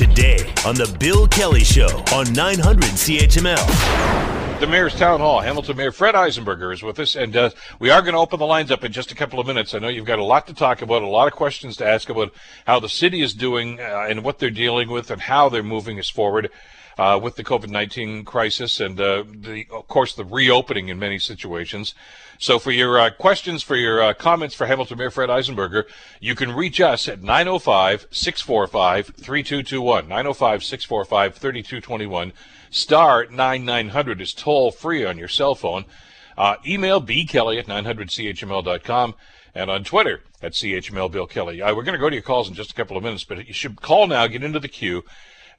today on The Bill Kelly Show on 900 CHML. The mayor's town hall. Hamilton Mayor Fred Eisenberger is with us, and uh, we are going to open the lines up in just a couple of minutes. I know you've got a lot to talk about, a lot of questions to ask about how the city is doing uh, and what they're dealing with and how they're moving us forward uh, with the COVID 19 crisis and, uh, the, of course, the reopening in many situations. So, for your uh, questions, for your uh, comments for Hamilton Mayor Fred Eisenberger, you can reach us at 905 645 3221. 905 645 3221. Star 9900 is toll free on your cell phone. Uh, email bkelly at 900chml.com and on Twitter at CHML Bill Kelly. Uh, we're going to go to your calls in just a couple of minutes, but you should call now, get into the queue.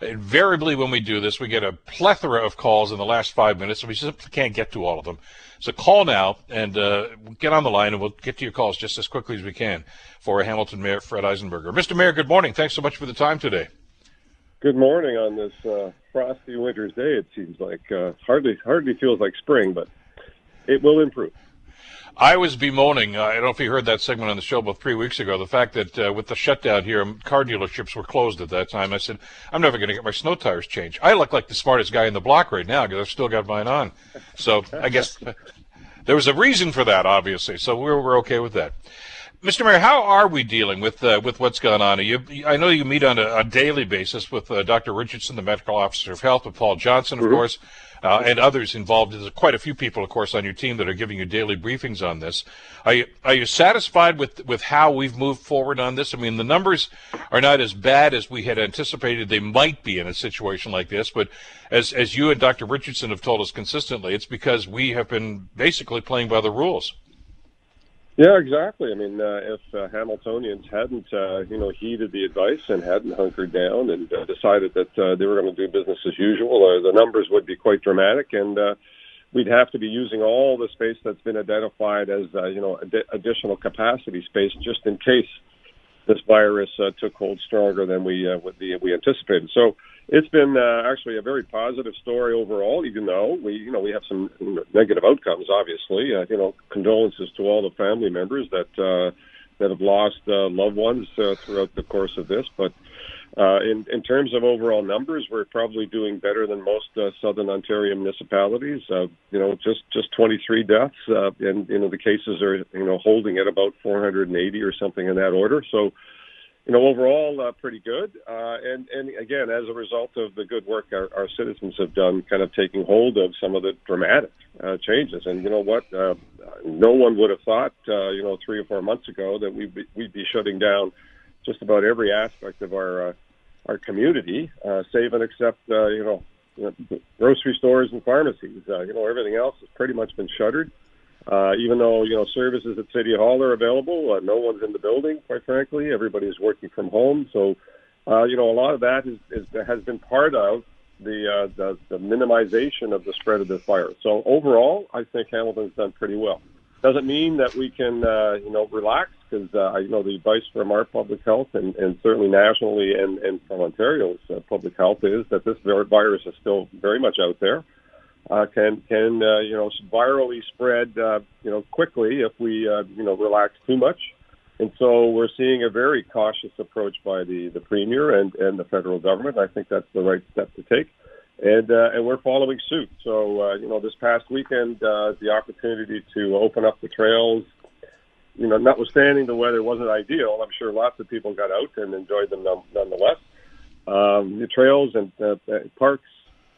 Invariably, when we do this, we get a plethora of calls in the last five minutes, and we simply can't get to all of them. So call now and uh, get on the line, and we'll get to your calls just as quickly as we can for Hamilton Mayor Fred Eisenberger. Mr. Mayor, good morning. Thanks so much for the time today. Good morning on this uh, frosty winter's day. It seems like uh, hardly hardly feels like spring, but it will improve. I was bemoaning, uh, I don't know if you heard that segment on the show about three weeks ago, the fact that uh, with the shutdown here, car dealerships were closed at that time. I said, I'm never going to get my snow tires changed. I look like the smartest guy in the block right now because I've still got mine on. So I guess there was a reason for that, obviously. So we're, we're okay with that. Mr. Mayor, how are we dealing with uh, with what's going on? You, I know you meet on a, a daily basis with uh, Dr. Richardson, the medical officer of health, with Paul Johnson, of mm-hmm. course uh, and others involved. There's quite a few people, of course, on your team that are giving you daily briefings on this. Are you are you satisfied with with how we've moved forward on this? I mean, the numbers are not as bad as we had anticipated they might be in a situation like this, but as as you and Dr. Richardson have told us consistently, it's because we have been basically playing by the rules. Yeah, exactly. I mean, uh, if uh, Hamiltonians hadn't, uh, you know, heeded the advice and hadn't hunkered down and uh, decided that uh, they were going to do business as usual, uh, the numbers would be quite dramatic, and uh, we'd have to be using all the space that's been identified as, uh, you know, ad- additional capacity space just in case this virus uh, took hold stronger than we uh, we anticipated. So it's been uh, actually a very positive story overall, even though we, you know, we have some negative outcomes. Obviously, uh, you know, condolences to all the family members that uh, that have lost uh, loved ones uh, throughout the course of this. But uh, in in terms of overall numbers, we're probably doing better than most uh, Southern Ontario municipalities. Uh, you know, just just 23 deaths, uh, and you know the cases are you know holding at about 480 or something in that order. So you know, overall, uh, pretty good. Uh, and, and again, as a result of the good work our, our citizens have done, kind of taking hold of some of the dramatic uh, changes. And you know what? No one would have thought, uh, you know, three or four months ago that we'd be, we'd be shutting down just about every aspect of our uh, our community, uh, save and except, uh, you know, grocery stores and pharmacies. Uh, you know, everything else has pretty much been shuttered. Uh, even though you know services at City Hall are available, uh, no one's in the building. Quite frankly, everybody's working from home. So, uh, you know, a lot of that is, is has been part of the, uh, the the minimization of the spread of this virus. So overall, I think Hamilton's done pretty well. Doesn't mean that we can uh, you know relax because uh, you know the advice from our public health and, and certainly nationally and, and from Ontario's uh, public health is that this virus is still very much out there uh, can can uh, you know virally spread uh, you know quickly if we uh, you know relax too much. And so we're seeing a very cautious approach by the, the premier and, and the federal government. I think that's the right step to take, and uh, and we're following suit. So uh, you know this past weekend, uh, the opportunity to open up the trails, you know, notwithstanding the weather wasn't ideal, I'm sure lots of people got out and enjoyed them nonetheless. Um, the trails and uh, parks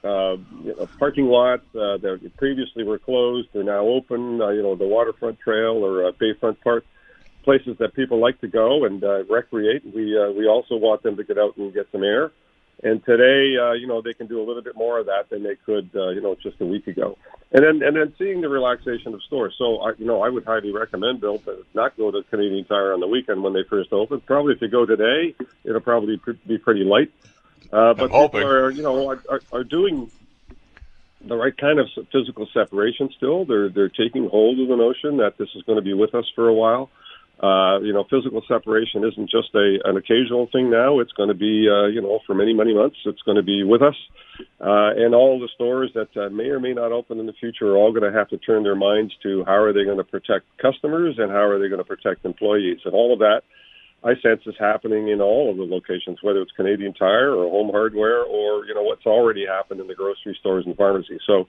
uh, you know, parking lots uh, that previously were closed are now open. Uh, you know, the waterfront trail or uh, Bayfront Park, places that people like to go and uh, recreate. We uh, we also want them to get out and get some air. And today, uh, you know, they can do a little bit more of that than they could, uh, you know, just a week ago. And then and then seeing the relaxation of stores. So, I, you know, I would highly recommend Bill to not go to Canadian Tire on the weekend when they first open. Probably if you go today, it'll probably be pretty light. Uh, but people are, you know, are, are, are doing the right kind of physical separation still. They're they're taking hold of the notion that this is going to be with us for a while. Uh, you know, physical separation isn't just a an occasional thing now. It's going to be, uh, you know, for many many months. It's going to be with us, uh, and all the stores that uh, may or may not open in the future are all going to have to turn their minds to how are they going to protect customers and how are they going to protect employees, and all of that I sense is happening in all of the locations, whether it's Canadian Tire or Home Hardware or you know what's already happened in the grocery stores and pharmacies. So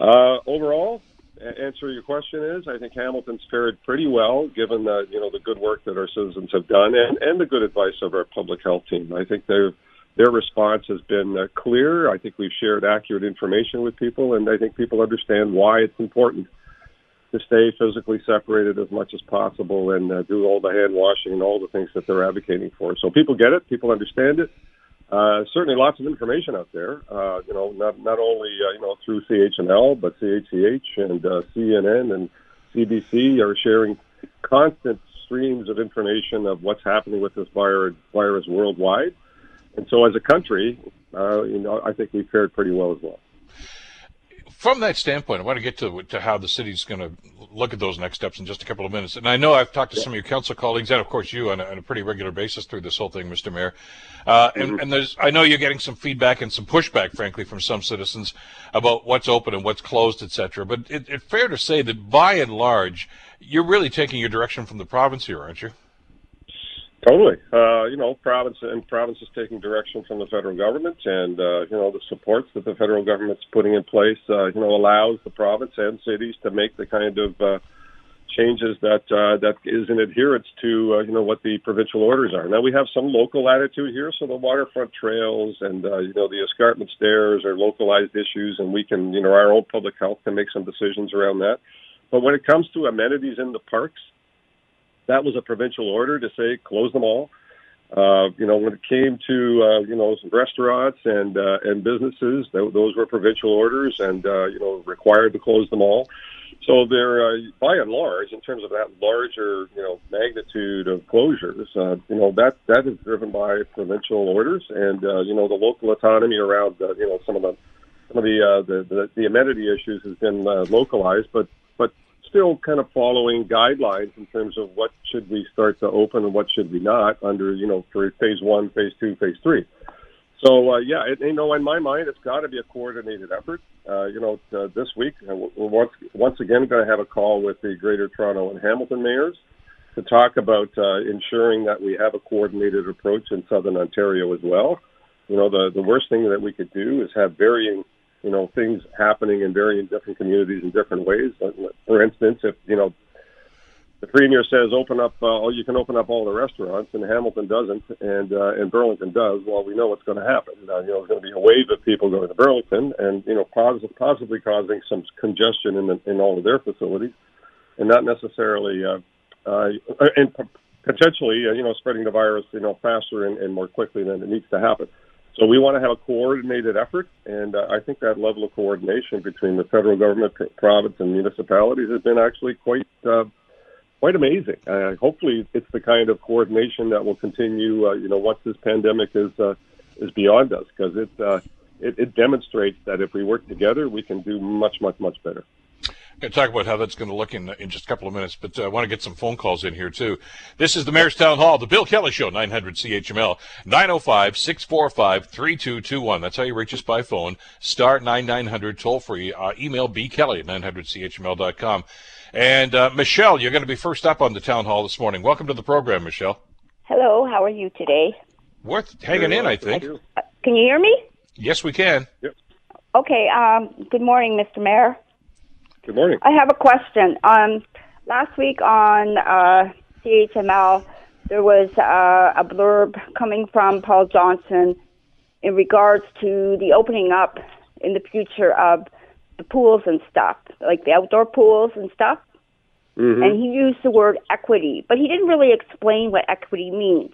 uh, overall, answer your question is I think Hamilton's fared pretty well given the you know the good work that our citizens have done and, and the good advice of our public health team. I think their their response has been uh, clear. I think we've shared accurate information with people, and I think people understand why it's important to stay physically separated as much as possible and uh, do all the hand washing and all the things that they're advocating for. So people get it, people understand it. Uh, certainly, lots of information out there. Uh, you know, not not only uh, you know through CHML, but CHCH and uh, CNN and CBC are sharing constant streams of information of what's happening with this virus, virus worldwide. And so, as a country, uh, you know, I think we've fared pretty well as well from that standpoint, I want to get to to how the city's going to look at those next steps in just a couple of minutes. And I know I've talked to some of your council colleagues, and of course you, on a, on a pretty regular basis through this whole thing, Mr. Mayor. Uh, and, mm-hmm. and there's, I know you're getting some feedback and some pushback, frankly, from some citizens about what's open and what's closed, etc. But it, it's fair to say that by and large, you're really taking your direction from the province here, aren't you? Totally. Uh, you know, province and province is taking direction from the federal government, and uh, you know the supports that the federal government's putting in place, uh, you know, allows the province and cities to make the kind of uh, changes that uh, that is in adherence to uh, you know what the provincial orders are. Now we have some local latitude here, so the waterfront trails and uh, you know the escarpment stairs are localized issues, and we can you know our own public health can make some decisions around that. But when it comes to amenities in the parks that was a provincial order to say close them all. Uh, you know, when it came to uh, you know restaurants and uh, and businesses, th- those were provincial orders, and uh, you know required to close them all. So they're uh, by and large, in terms of that larger you know magnitude of closures, uh, you know that that is driven by provincial orders, and uh, you know the local autonomy around uh, you know some of the some of the uh, the, the the amenity issues has been uh, localized, but still kind of following guidelines in terms of what should we start to open and what should we not under, you know, for phase one, phase two, phase three. So uh, yeah, it, you know, in my mind, it's got to be a coordinated effort. Uh, you know, uh, this week uh, we're once once again going to have a call with the Greater Toronto and Hamilton mayors to talk about uh, ensuring that we have a coordinated approach in Southern Ontario as well. You know, the the worst thing that we could do is have varying you know, things happening in varying different communities in different ways. For instance, if, you know, the premier says open up, uh, you can open up all the restaurants, and Hamilton doesn't, and uh, and Burlington does. Well, we know what's going to happen. Uh, you know, there's going to be a wave of people going to Burlington, and you know, pos- possibly causing some congestion in the, in all of their facilities, and not necessarily, uh, uh, and potentially, uh, you know, spreading the virus, you know, faster and, and more quickly than it needs to happen. So we want to have a coordinated effort, and uh, I think that level of coordination between the federal government, province, and municipalities has been actually quite uh, quite amazing. Uh, hopefully, it's the kind of coordination that will continue. Uh, you know, once this pandemic is uh, is beyond us, because it, uh, it it demonstrates that if we work together, we can do much, much, much better going to talk about how that's going to look in, in just a couple of minutes, but uh, I want to get some phone calls in here, too. This is the Mayor's Town Hall, the Bill Kelly Show, 900 CHML, 905 645 3221. That's how you reach us by phone. Star 9900, toll free. Uh, email bkelly at 900CHML.com. And uh, Michelle, you're going to be first up on the Town Hall this morning. Welcome to the program, Michelle. Hello, how are you today? Worth hanging in, I think. Uh, can you hear me? Yes, we can. Yep. Okay, um, good morning, Mr. Mayor. Good morning. I have a question. Um, last week on uh, CHML, there was uh, a blurb coming from Paul Johnson in regards to the opening up in the future of the pools and stuff, like the outdoor pools and stuff. Mm-hmm. And he used the word equity, but he didn't really explain what equity means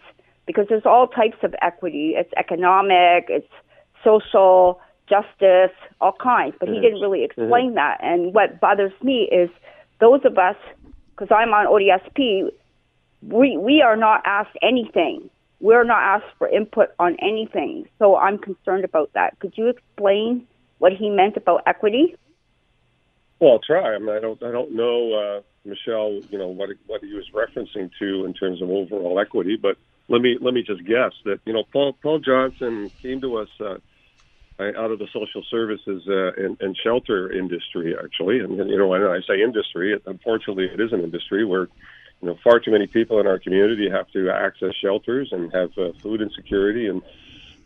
because there's all types of equity. It's economic, it's social, justice, all kinds. But he didn't really mm-hmm. explain that. And what bothers me is those of us, because I'm on ODSP, we we are not asked anything. We're not asked for input on anything. So I'm concerned about that. Could you explain what he meant about equity? Well, I'll try. I mean, I don't, I don't know, uh, Michelle. You know what what he was referencing to in terms of overall equity, but let me let me just guess that you know Paul Paul Johnson came to us uh, out of the social services uh, and, and shelter industry, actually. And, you know, when I say industry, unfortunately, it is an industry where you know, far too many people in our community have to access shelters and have uh, food insecurity and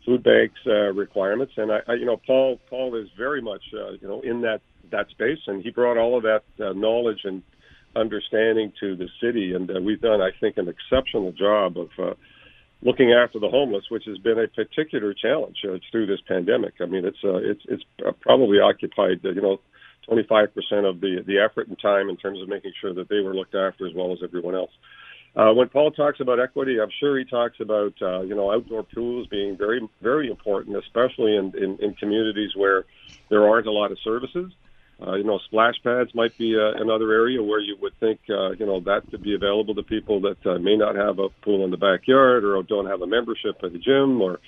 food banks uh, requirements. And I, I, you know, Paul Paul is very much uh, you know in that that space, and he brought all of that uh, knowledge and understanding to the city. And uh, we've done, I think, an exceptional job of. Uh, looking after the homeless, which has been a particular challenge uh, through this pandemic. I mean, it's uh, it's it's probably occupied uh, you know 25% of the the effort and time in terms of making sure that they were looked after as well as everyone else. Uh, when Paul talks about equity, I'm sure he talks about uh, you know outdoor pools being very very important, especially in, in, in communities where there aren't a lot of services. Uh, you know, splash pads might be uh, another area where you would think, uh, you know, that could be available to people that uh, may not have a pool in the backyard or don't have a membership at the gym or,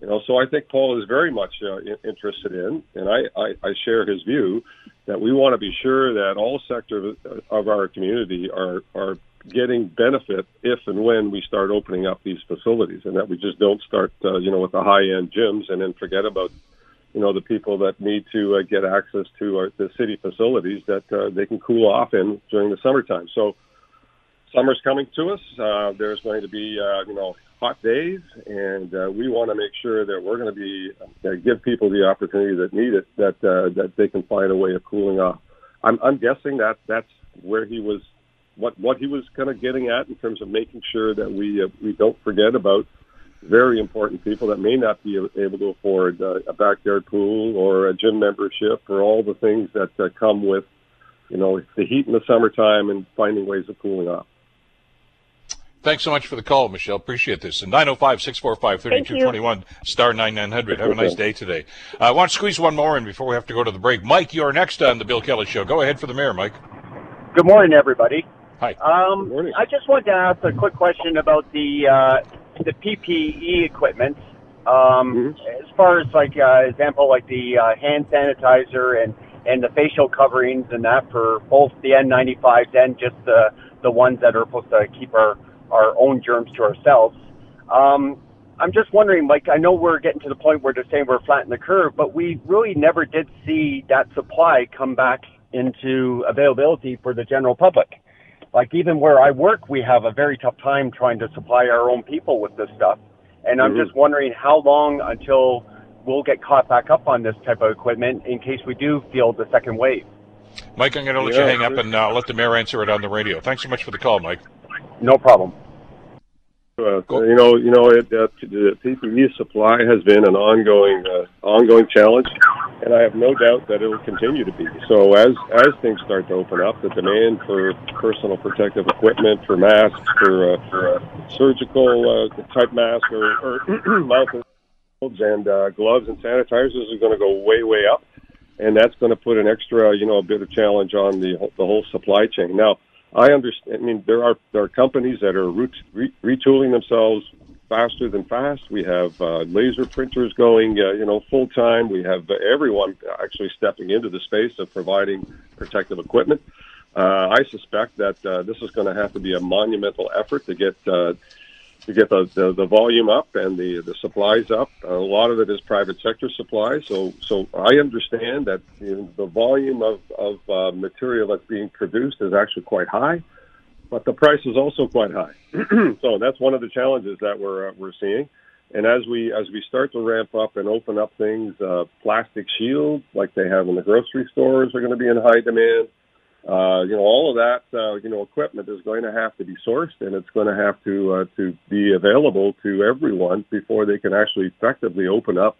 you know, so I think Paul is very much uh, interested in, and I, I, I share his view that we want to be sure that all sectors of our community are, are getting benefit if and when we start opening up these facilities and that we just don't start, uh, you know, with the high end gyms and then forget about you know the people that need to uh, get access to our, the city facilities that uh, they can cool off in during the summertime. So summer's coming to us. Uh, there's going to be uh, you know hot days, and uh, we want to make sure that we're going to be uh, give people the opportunity that need it that uh, that they can find a way of cooling off. I'm, I'm guessing that that's where he was what what he was kind of getting at in terms of making sure that we uh, we don't forget about very important people that may not be able to afford uh, a backyard pool or a gym membership or all the things that uh, come with, you know, the heat in the summertime and finding ways of cooling off. Thanks so much for the call, Michelle. Appreciate this. And 905 645 3221, star 9900. Have a nice day today. Uh, I want to squeeze one more in before we have to go to the break. Mike, you're next on the Bill Kelly Show. Go ahead for the mayor, Mike. Good morning, everybody. Hi. Um, Good morning. I just wanted to ask a quick question about the uh, the PPE equipment. Um, As far as like uh, example, like the uh, hand sanitizer and and the facial coverings and that for both the N95s and just the the ones that are supposed to keep our our own germs to ourselves. Um, I'm just wondering, like, I know we're getting to the point where they're saying we're flattening the curve, but we really never did see that supply come back into availability for the general public. Like, even where I work, we have a very tough time trying to supply our own people with this stuff. And I'm just wondering how long until we'll get caught back up on this type of equipment in case we do feel the second wave. Mike, I'm going to let Yeah, you hang up sure. and uh, let the mayor answer it on the radio. Thanks so much for the call, Mike. No problem. Uh, Go- you know, you know, it, uh, the PPE supply has been an ongoing, uh, ongoing challenge, and I have no doubt that it will continue to be. So as as things start to open up, the demand for personal protective equipment, for masks, for, uh, for uh, surgical uh, type masks or, or mouth and uh, gloves and sanitizers is going to go way, way up, and that's going to put an extra, you know, a bit of challenge on the the whole supply chain. Now, I understand. I mean, there are there are companies that are re, retooling themselves faster than fast. We have uh, laser printers going, uh, you know, full time. We have uh, everyone actually stepping into the space of providing protective equipment. Uh, I suspect that uh, this is going to have to be a monumental effort to get uh, to get the, the, the volume up and the, the supplies up. A lot of it is private sector supply. So, so I understand that you know, the volume of, of material that's being produced is actually quite high, but the price is also quite high. so that's one of the challenges that we're, uh, we're seeing. And as we as we start to ramp up and open up things, uh, plastic shields like they have in the grocery stores are going to be in high demand. Uh, you know, all of that, uh, you know, equipment is going to have to be sourced and it's going to have to, uh, to be available to everyone before they can actually effectively open up,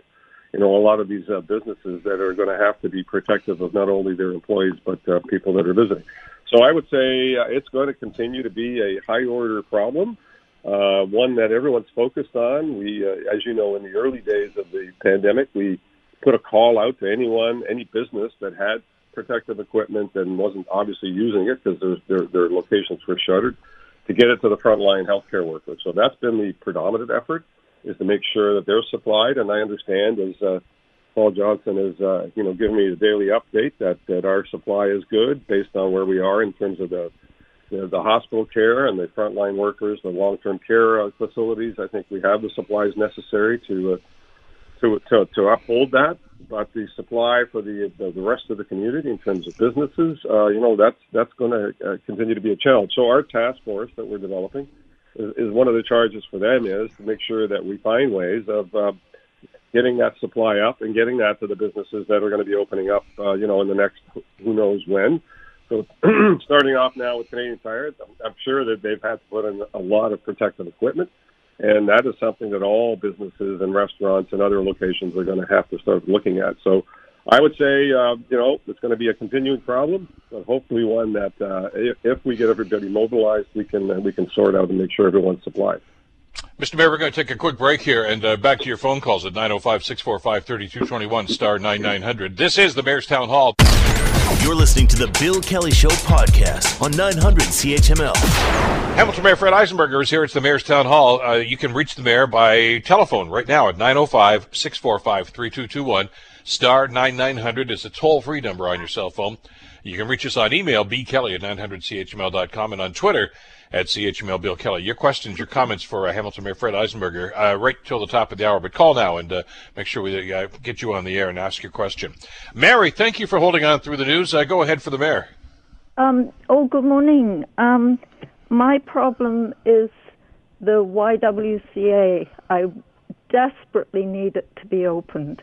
you know, a lot of these uh, businesses that are going to have to be protective of not only their employees, but uh, people that are visiting. So I would say uh, it's going to continue to be a high order problem. Uh, one that everyone's focused on. We, uh, as you know, in the early days of the pandemic, we put a call out to anyone, any business that had protective equipment and wasn't obviously using it because their, their, their locations were shuttered to get it to the frontline healthcare workers. So that's been the predominant effort is to make sure that they're supplied. And I understand as uh, Paul Johnson is, uh, you know, giving me the daily update that, that our supply is good based on where we are in terms of the the, the hospital care and the frontline workers, the long-term care uh, facilities. I think we have the supplies necessary to uh, to, to to uphold that. But the supply for the the, the rest of the community in terms of businesses, uh, you know, that's that's going to uh, continue to be a challenge. So our task force that we're developing is, one of the charges for them is to make sure that we find ways of uh, getting that supply up and getting that to the businesses that are going to be opening up, uh, you know, in the next who knows when. So starting off now with Canadian Tire, I'm sure that they've had to put in a lot of protective equipment. And that is something that all businesses and restaurants and other locations are going to have to start looking at. So I would say, uh, you know, it's going to be a continuing problem, but hopefully one that uh, if, if we get everybody mobilized, we can uh, we can sort out and make sure everyone's supplied. Mr. Mayor, we're going to take a quick break here and uh, back to your phone calls at 905 645 3221 star 9900. This is the Mayor's Town Hall. You're listening to the Bill Kelly Show podcast on 900 CHML. Hamilton Mayor Fred Eisenberger is here. It's the Mayor's Town Hall. Uh, you can reach the mayor by telephone right now at 905 645 3221. Star 9900 is a toll free number on your cell phone. You can reach us on email, bkelly at 900chml.com, and on Twitter at CHML Bill Kelly. Your questions, your comments for uh, Hamilton Mayor Fred Eisenberger uh, right till the top of the hour. But call now and uh, make sure we uh, get you on the air and ask your question. Mary, thank you for holding on through the news. Uh, go ahead for the mayor. Um, oh, good morning. Um, my problem is the YWCA. I desperately need it to be opened.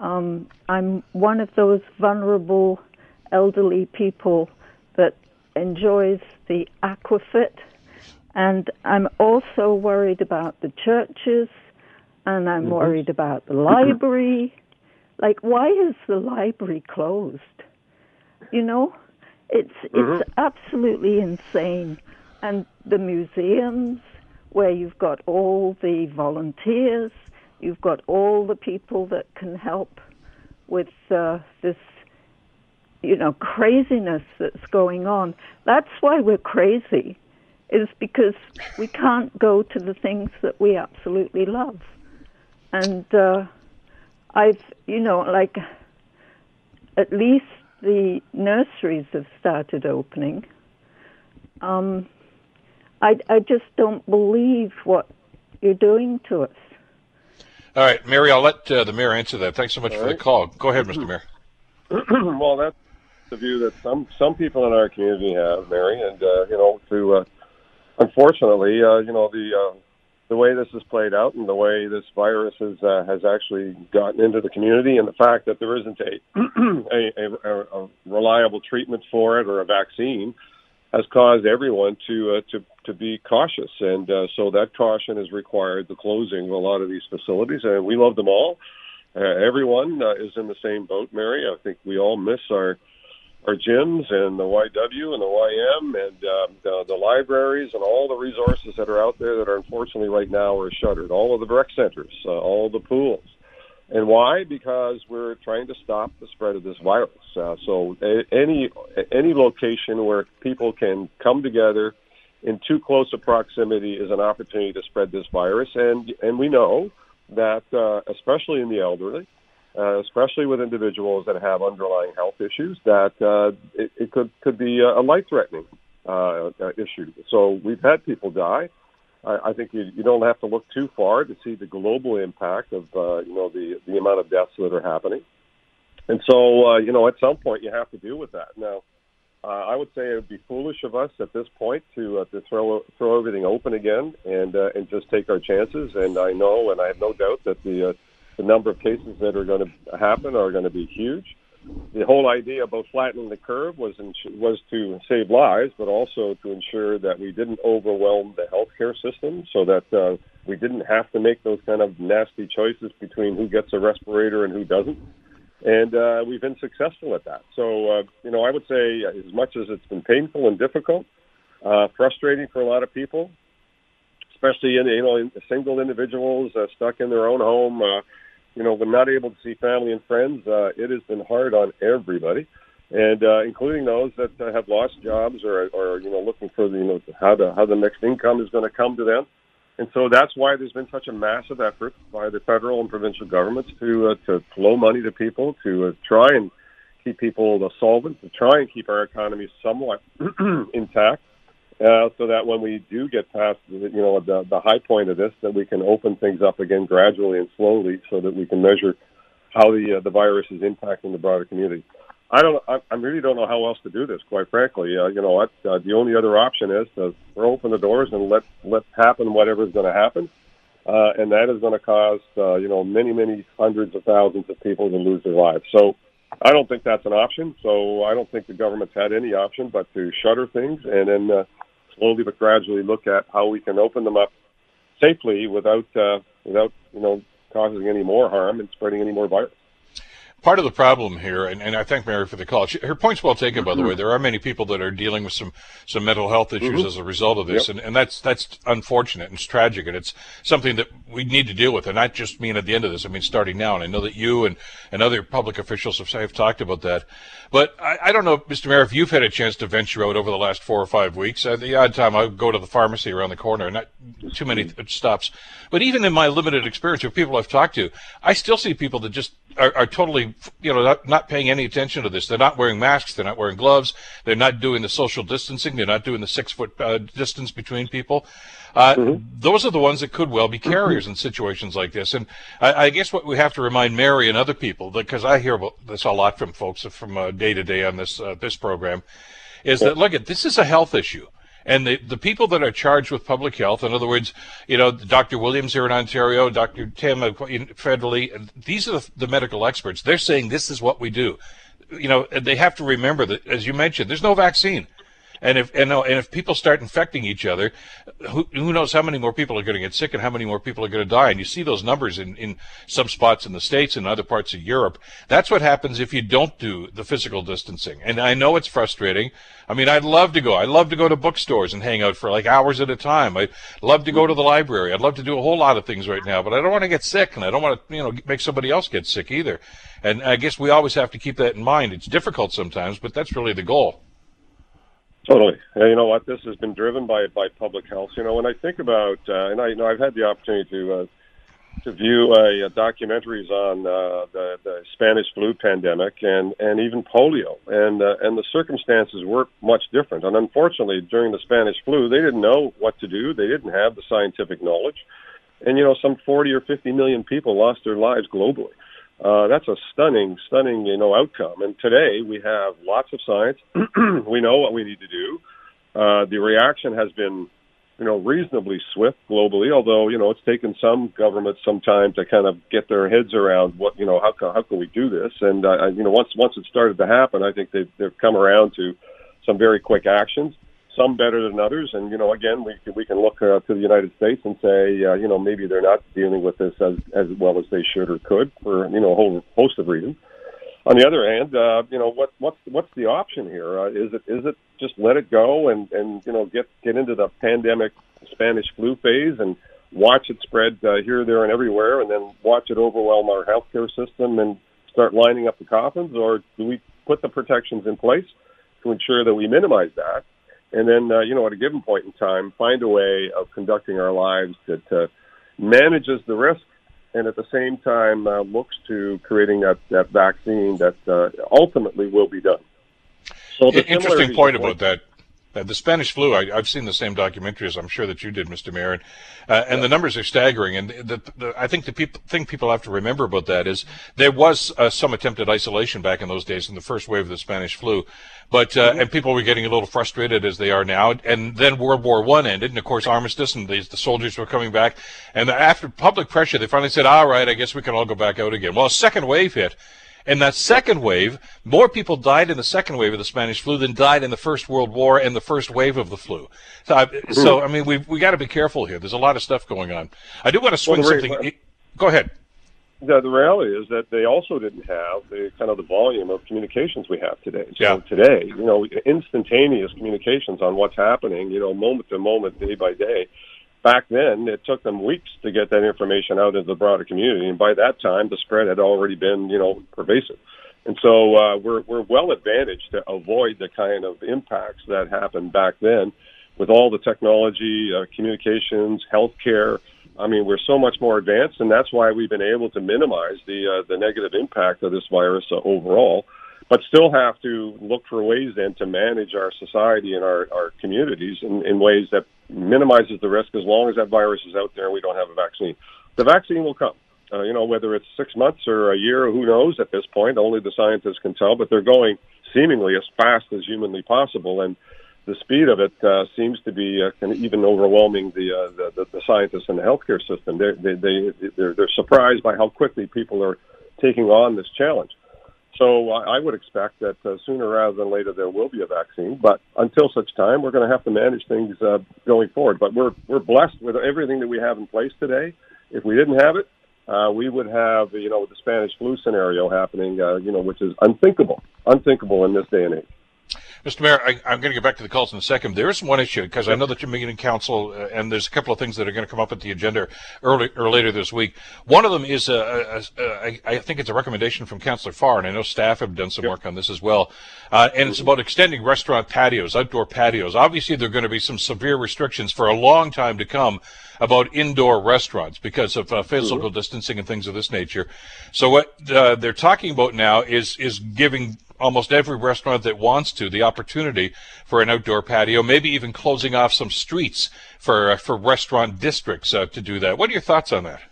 Um, I'm one of those vulnerable elderly people that enjoys the aquafit and I'm also worried about the churches and I'm mm-hmm. worried about the library. Like why is the library closed? You know? It's mm-hmm. it's absolutely insane. And the museums where you've got all the volunteers, you've got all the people that can help with uh, this you know craziness that's going on that's why we're crazy is because we can't go to the things that we absolutely love. And uh, I've, you know, like at least the nurseries have started opening. Um, I, I just don't believe what you're doing to us. All right, Mary, I'll let uh, the mayor answer that. Thanks so much All for right. the call. Go ahead, Mr. Mayor. well, that's the view that some some people in our community have, Mary, and uh, you know, to uh, unfortunately, uh, you know, the uh, the way this has played out and the way this virus has uh, has actually gotten into the community, and the fact that there isn't a a, a, a reliable treatment for it or a vaccine has caused everyone to uh, to to be cautious, and uh, so that caution has required the closing of a lot of these facilities. And we love them all. Uh, everyone uh, is in the same boat, Mary. I think we all miss our our gyms and the YW and the YM and uh, the, the libraries and all the resources that are out there that are unfortunately right now are shuttered. All of the rec centers, uh, all the pools. And why? Because we're trying to stop the spread of this virus. Uh, so a- any any location where people can come together in too close a proximity is an opportunity to spread this virus. And and we know that uh, especially in the elderly, uh, especially with individuals that have underlying health issues, that uh, it, it could could be a life-threatening uh, uh, issue. So we've had people die. I, I think you, you don't have to look too far to see the global impact of uh, you know the the amount of deaths that are happening. And so uh, you know at some point you have to deal with that. Now, uh, I would say it would be foolish of us at this point to uh, to throw throw everything open again and uh, and just take our chances. And I know, and I have no doubt that the uh, the number of cases that are going to happen are going to be huge. The whole idea about flattening the curve was in, was to save lives, but also to ensure that we didn't overwhelm the healthcare system, so that uh, we didn't have to make those kind of nasty choices between who gets a respirator and who doesn't. And uh, we've been successful at that. So, uh, you know, I would say as much as it's been painful and difficult, uh, frustrating for a lot of people, especially in you know single individuals uh, stuck in their own home. Uh, you know, when not able to see family and friends, uh, it has been hard on everybody, and uh, including those that uh, have lost jobs or, or you know looking for the, you know how the how the next income is going to come to them. And so that's why there's been such a massive effort by the federal and provincial governments to uh, to flow money to people to uh, try and keep people solvent, to try and keep our economy somewhat intact. uh, so that when we do get past, you know, the, the high point of this, that we can open things up again gradually and slowly, so that we can measure how the uh, the virus is impacting the broader community. I don't. I, I really don't know how else to do this. Quite frankly, uh, you know what? Uh, the only other option is to open the doors and let let happen whatever's going to happen, uh, and that is going to cause uh, you know many many hundreds of thousands of people to lose their lives. So I don't think that's an option. So I don't think the government's had any option but to shutter things and then uh, slowly but gradually look at how we can open them up safely without uh, without you know causing any more harm and spreading any more virus part of the problem here, and, and I thank Mary for the call. She, her point's well taken, by the way. There are many people that are dealing with some, some mental health issues mm-hmm. as a result of this, yep. and, and that's that's unfortunate and it's tragic, and it's something that we need to deal with, and not just mean at the end of this. I mean starting now, and I know that you and, and other public officials have, have talked about that. But I, I don't know, Mr. Mayor, if you've had a chance to venture out over the last four or five weeks. Uh, the odd time I go to the pharmacy around the corner, not too many mm-hmm. stops. But even in my limited experience with people I've talked to, I still see people that just are, are totally, you know, not, not paying any attention to this. They're not wearing masks. They're not wearing gloves. They're not doing the social distancing. They're not doing the six foot uh, distance between people. Uh, mm-hmm. Those are the ones that could well be carriers in situations like this. And I, I, guess what we have to remind Mary and other people, because I hear about this a lot from folks from uh, day to day on this uh, this program, is that look at this is a health issue. And the, the people that are charged with public health, in other words, you know, Dr. Williams here in Ontario, Dr. Tam federally, these are the, the medical experts. They're saying this is what we do. You know, they have to remember that, as you mentioned, there's no vaccine. And if and, uh, and if people start infecting each other, who, who knows how many more people are going to get sick and how many more people are going to die? And you see those numbers in, in some spots in the states and other parts of Europe. That's what happens if you don't do the physical distancing. And I know it's frustrating. I mean, I'd love to go. I'd love to go to bookstores and hang out for like hours at a time. I'd love to go to the library. I'd love to do a whole lot of things right now, but I don't want to get sick and I don't want to, you know, make somebody else get sick either. And I guess we always have to keep that in mind. It's difficult sometimes, but that's really the goal. Totally. you know what? This has been driven by by public health. You know, when I think about, uh, and I you know I've had the opportunity to uh, to view uh, documentaries on uh, the, the Spanish flu pandemic and and even polio, and uh, and the circumstances were much different. And unfortunately, during the Spanish flu, they didn't know what to do. They didn't have the scientific knowledge, and you know, some 40 or 50 million people lost their lives globally. Uh, that's a stunning, stunning, you know, outcome. And today we have lots of science. we know what we need to do. Uh, the reaction has been, you know, reasonably swift globally. Although, you know, it's taken some governments some time to kind of get their heads around what, you know, how can, how can we do this? And uh, you know, once once it started to happen, I think they've they've come around to some very quick actions some better than others. And you know, again, we we can look uh, to the United States and say, uh, you know, maybe they're not dealing with this as as well as they should or could for you know a whole host of reasons. On the other hand, uh, you know, what what's what's the option here? Uh, is it is it just let it go and and you know get get into the pandemic Spanish flu phase and watch it spread uh, here, there, and everywhere, and then watch it overwhelm our healthcare system and start lining up the coffins, or do we put the protections in place to ensure that we minimize that? And then uh, you know at a given point in time find a way of conducting our lives that uh, manages the risk and at the same time uh, looks to creating that, that vaccine that uh, ultimately will be done. So the interesting point about that. Uh, the Spanish flu, I, have seen the same documentary as I'm sure that you did, Mr. Mayor, uh, and yeah. the numbers are staggering. And the, the, I think the people, thing people have to remember about that is there was uh, some attempted isolation back in those days in the first wave of the Spanish flu, but uh, mm-hmm. and people were getting a little frustrated as they are now. And then World War One ended, and of course armistice, and the, the soldiers were coming back. And after public pressure, they finally said, "All right, I guess we can all go back out again." Well, a second wave hit in that second wave, more people died in the second wave of the Spanish flu than died in the First World War and the first wave of the flu. So, I, so, I mean, we we got to be careful here. There's a lot of stuff going on. I do want to swing well, something. Go ahead. Yeah, the reality is that they also didn't have the kind of the volume of communications we have today. So yeah. today, you know, instantaneous communications on what's happening, you know, moment to moment, day by day back then it took them weeks to get that information out into the broader community, and by that time the spread had already been you know pervasive. And so uh, we're we're well advantaged to avoid the kind of impacts that happened back then with all the technology, uh, communications, healthcare. I mean, we're so much more advanced, and that's why we've been able to minimize the uh, the negative impact of this virus uh, overall but still have to look for ways then to manage our society and our, our communities in, in ways that minimizes the risk as long as that virus is out there and we don't have a vaccine. The vaccine will come. Uh, you know, whether it's six months or a year, who knows at this point? Only the scientists can tell, but they're going seemingly as fast as humanly possible. And the speed of it uh, seems to be uh, even overwhelming the, uh, the, the scientists in the healthcare system. They're, they they they're, they're surprised by how quickly people are taking on this challenge. So I would expect that uh, sooner rather than later there will be a vaccine. But until such time, we're going to have to manage things uh, going forward. But we're we're blessed with everything that we have in place today. If we didn't have it, uh, we would have you know the Spanish flu scenario happening. Uh, you know, which is unthinkable, unthinkable in this day and age. Mr. Mayor, I, am going to get back to the calls in a second. There is one issue because I know that you're meeting in council, uh, and there's a couple of things that are going to come up at the agenda early or later this week. One of them is, uh, uh, uh I think it's a recommendation from Councillor Farr, and I know staff have done some yep. work on this as well. Uh, and it's about extending restaurant patios, outdoor patios. Obviously, there are going to be some severe restrictions for a long time to come about indoor restaurants because of uh, physical mm-hmm. distancing and things of this nature. So what they're talking about now is is giving almost every restaurant that wants to the opportunity for an outdoor patio, maybe even closing off some streets for uh, for restaurant districts uh, to do that. What are your thoughts on that?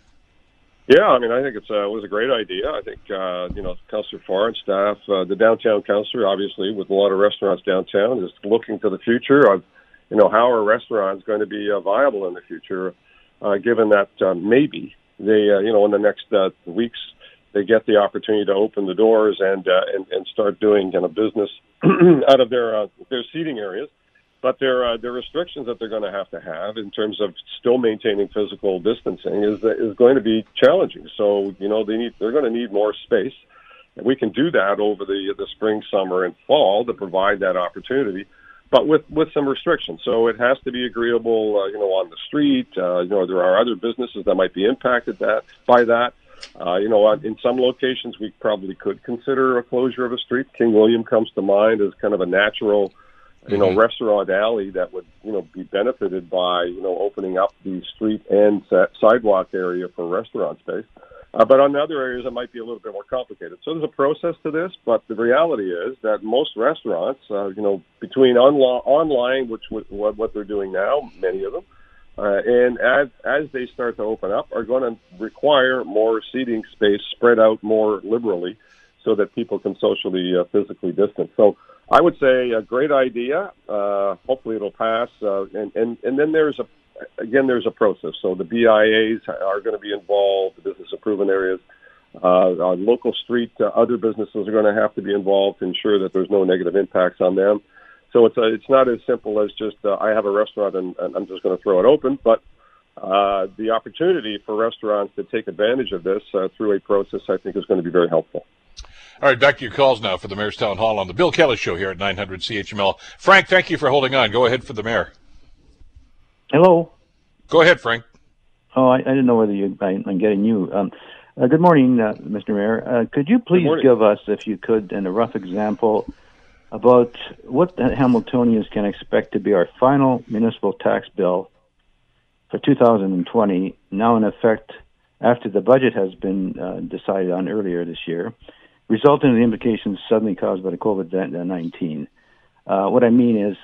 Yeah, I mean, I think it's uh, was a great idea. I think uh, you know, Councillor Farr and staff, uh, the downtown councillor, obviously with a lot of restaurants downtown, is looking to the future of you know how are restaurants going to be uh, viable in the future, uh, given that uh, maybe they uh, you know in the next uh, weeks they get the opportunity to open the doors and uh, and, and start doing kind of business out of their uh, their seating areas. But their uh, there restrictions that they're going to have to have in terms of still maintaining physical distancing is is going to be challenging. So you know they need they're going to need more space. And we can do that over the the spring, summer, and fall to provide that opportunity, but with with some restrictions. So it has to be agreeable, uh, you know, on the street. Uh, you know, there are other businesses that might be impacted that by that. Uh, you know, in some locations, we probably could consider a closure of a street. King William comes to mind as kind of a natural, you know, mm-hmm. restaurant alley that would, you know, be benefited by, you know, opening up the street and sidewalk area for restaurant space. Uh, but on other areas, it might be a little bit more complicated. So there's a process to this, but the reality is that most restaurants, uh, you know, between onla- online, which what, what they're doing now, many of them, uh, and as as they start to open up, are going to require more seating space spread out more liberally, so that people can socially uh, physically distance. So I would say a great idea. Uh, hopefully it'll pass. Uh, and and and then there's a again there's a process. So the BIAs are going to be involved. The business improvement areas. Uh, local street, uh, other businesses are going to have to be involved to ensure that there's no negative impacts on them. So it's a, it's not as simple as just uh, I have a restaurant and, and I'm just going to throw it open, but uh, the opportunity for restaurants to take advantage of this uh, through a process, I think, is going to be very helpful. All right, back to your calls now for the Mayor's Town Hall on the Bill Kelly Show here at 900 CHML. Frank, thank you for holding on. Go ahead for the mayor. Hello. Go ahead, Frank. Oh, I, I didn't know whether you. I, am getting you. Um, uh, good morning, uh, Mr. Mayor. Uh, could you please give us, if you could, in a rough example, about what the Hamiltonians can expect to be our final municipal tax bill for 2020, now in effect after the budget has been uh, decided on earlier this year, resulting in the implications suddenly caused by the COVID 19. Uh, what I mean is,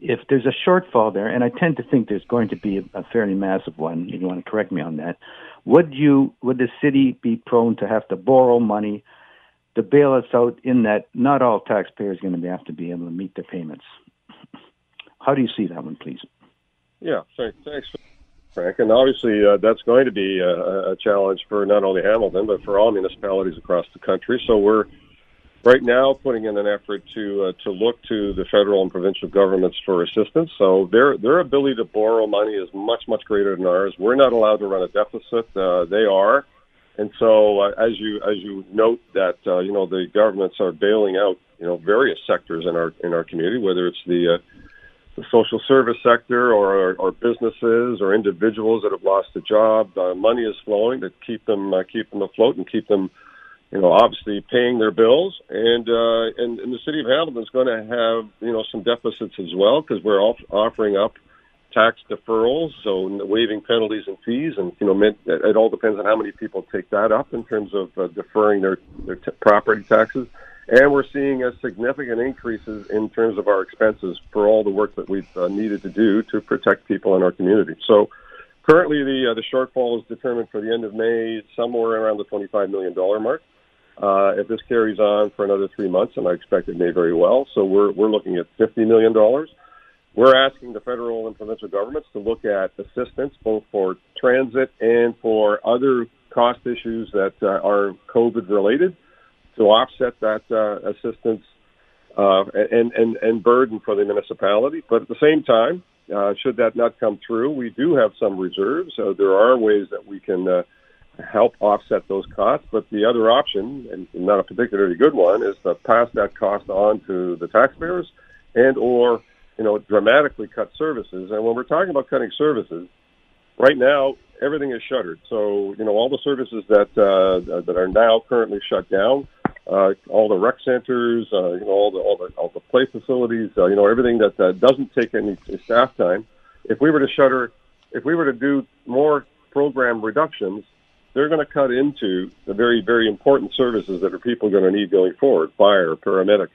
if there's a shortfall there, and I tend to think there's going to be a, a fairly massive one, if you want to correct me on that, would you would the city be prone to have to borrow money to bail us out in that not all taxpayers are going to have to be able to meet their payments. How do you see that one, please? Yeah, thanks, Frank. And obviously, uh, that's going to be a, a challenge for not only Hamilton, but for all municipalities across the country. So we're right now putting in an effort to uh, to look to the federal and provincial governments for assistance. So their their ability to borrow money is much much greater than ours. We're not allowed to run a deficit. Uh, they are. And so, uh, as you as you note that uh, you know the governments are bailing out you know various sectors in our in our community, whether it's the uh, the social service sector or, or businesses or individuals that have lost a job, uh, money is flowing to keep them uh, keep them afloat and keep them, you know, obviously paying their bills. And uh, and, and the city of Hamilton is going to have you know some deficits as well because we're off- offering up tax deferrals, so waiving penalties and fees, and you know, it all depends on how many people take that up in terms of uh, deferring their their t- property taxes. and we're seeing a significant increases in terms of our expenses for all the work that we've uh, needed to do to protect people in our community. So currently, the uh, the shortfall is determined for the end of May, somewhere around the $25 million mark. Uh, if this carries on for another three months, and I expect it may very well, so we're we're looking at $50 million. We're asking the federal and provincial governments to look at assistance both for transit and for other cost issues that uh, are COVID related to offset that uh, assistance uh, and, and, and burden for the municipality. But at the same time, uh, should that not come through, we do have some reserves. So there are ways that we can uh, help offset those costs. But the other option, and not a particularly good one, is to pass that cost on to the taxpayers and or you know dramatically cut services. And when we're talking about cutting services, right now everything is shuttered. So you know all the services that uh, that are now currently shut down uh, all the rec centers, uh, you know, all the all the all the play facilities, uh, you know, everything that uh, doesn't take any staff time. If we were to shutter, if we were to do more program reductions, they're going to cut into the very very important services that are people going to need going forward: fire, paramedic,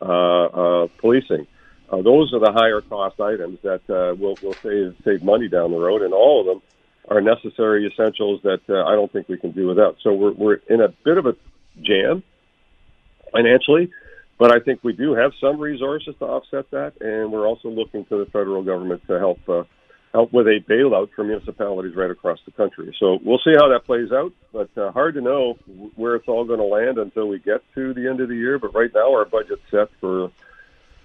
uh, uh, policing. Uh, those are the higher cost items that uh, will will save save money down the road, and all of them are necessary essentials that uh, I don't think we can do without. So we're we're in a bit of a jam financially, but I think we do have some resources to offset that, and we're also looking to the federal government to help uh, help with a bailout for municipalities right across the country. So we'll see how that plays out, but uh, hard to know where it's all going to land until we get to the end of the year. But right now, our budget's set for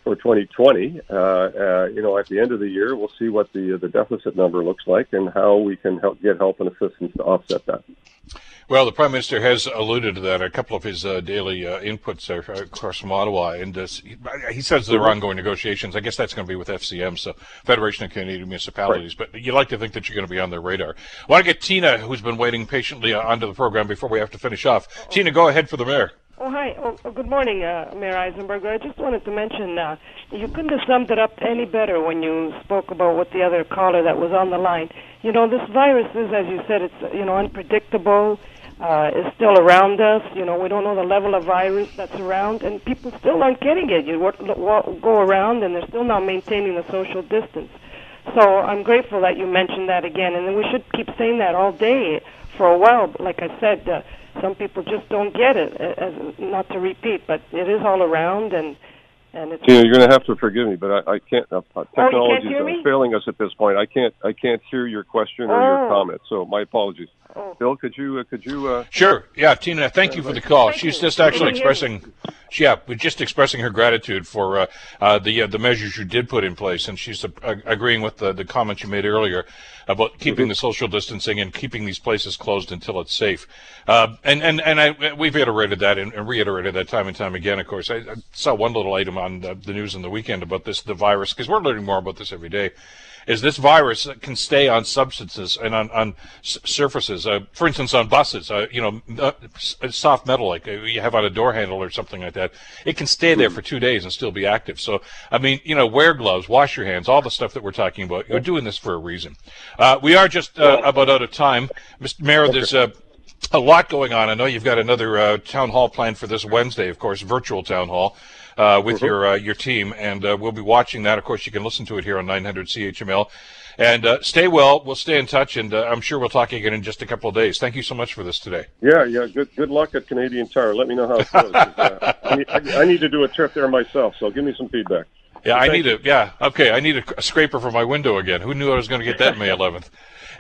for 2020. Uh, uh, you know, at the end of the year, we'll see what the the deficit number looks like and how we can help get help and assistance to offset that. Well, the Prime Minister has alluded to that. A couple of his uh, daily uh, inputs are, across from Ottawa, and uh, he says there are ongoing negotiations. I guess that's going to be with FCM, so Federation of Canadian Municipalities. Right. But you like to think that you're going to be on their radar. I want to get Tina, who's been waiting patiently uh, onto the program before we have to finish off. Tina, go ahead for the mayor. Oh, hi. Oh, oh good morning, uh, Mayor Eisenberg. I just wanted to mention uh, you couldn't have summed it up any better when you spoke about what the other caller that was on the line. You know, this virus is, as you said, it's you know unpredictable uh, is still around us. You know, we don't know the level of virus that's around, and people still aren't getting it. You work, go around, and they're still not maintaining the social distance. So I'm grateful that you mentioned that again, and we should keep saying that all day for a while. Like I said, uh, some people just don't get it. As, not to repeat, but it is all around, and and it's. Yeah, you're going to have to forgive me, but I, I can't. Uh, technology oh, is failing us at this point. I can't. I can't hear your question or oh. your comment. So my apologies. Oh. Bill, could you uh, could you? Uh, sure. Yeah, Tina. Thank you for the call. She's just actually expressing. Yeah, just expressing her gratitude for uh, uh, the uh, the measures you did put in place, and she's agreeing with the the comments you made earlier about keeping mm-hmm. the social distancing and keeping these places closed until it's safe. and and and I, we've iterated that and, and, reiterated that time and time again. Of course, I, I saw one little item on the, the news in the weekend about this the virus because we're learning more about this every day is this virus can stay on substances and on, on surfaces. Uh, for instance, on buses, uh, you know, uh, soft metal like uh, you have on a door handle or something like that. It can stay there for two days and still be active. So, I mean, you know, wear gloves, wash your hands, all the stuff that we're talking about. You're doing this for a reason. Uh, we are just uh, about out of time. Mr. Mayor, there's a a lot going on. I know you've got another uh, town hall planned for this Wednesday, of course, virtual town hall uh, with mm-hmm. your uh, your team, and uh, we'll be watching that. Of course, you can listen to it here on 900 CHML. And uh, stay well. We'll stay in touch, and uh, I'm sure we'll talk again in just a couple of days. Thank you so much for this today. Yeah, yeah. Good good luck at Canadian Tire. Let me know how it goes. uh, I, need, I, I, need, to do a trip there myself, so give me some feedback. Yeah, I need a yeah. Okay, I need a, a scraper for my window again. Who knew I was going to get that May 11th?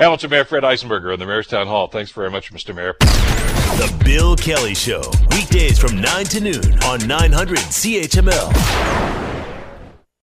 Hamilton Mayor Fred Eisenberger in the Mayor's Town Hall. Thanks very much, Mr. Mayor. The Bill Kelly Show, weekdays from 9 to noon on 900 CHML.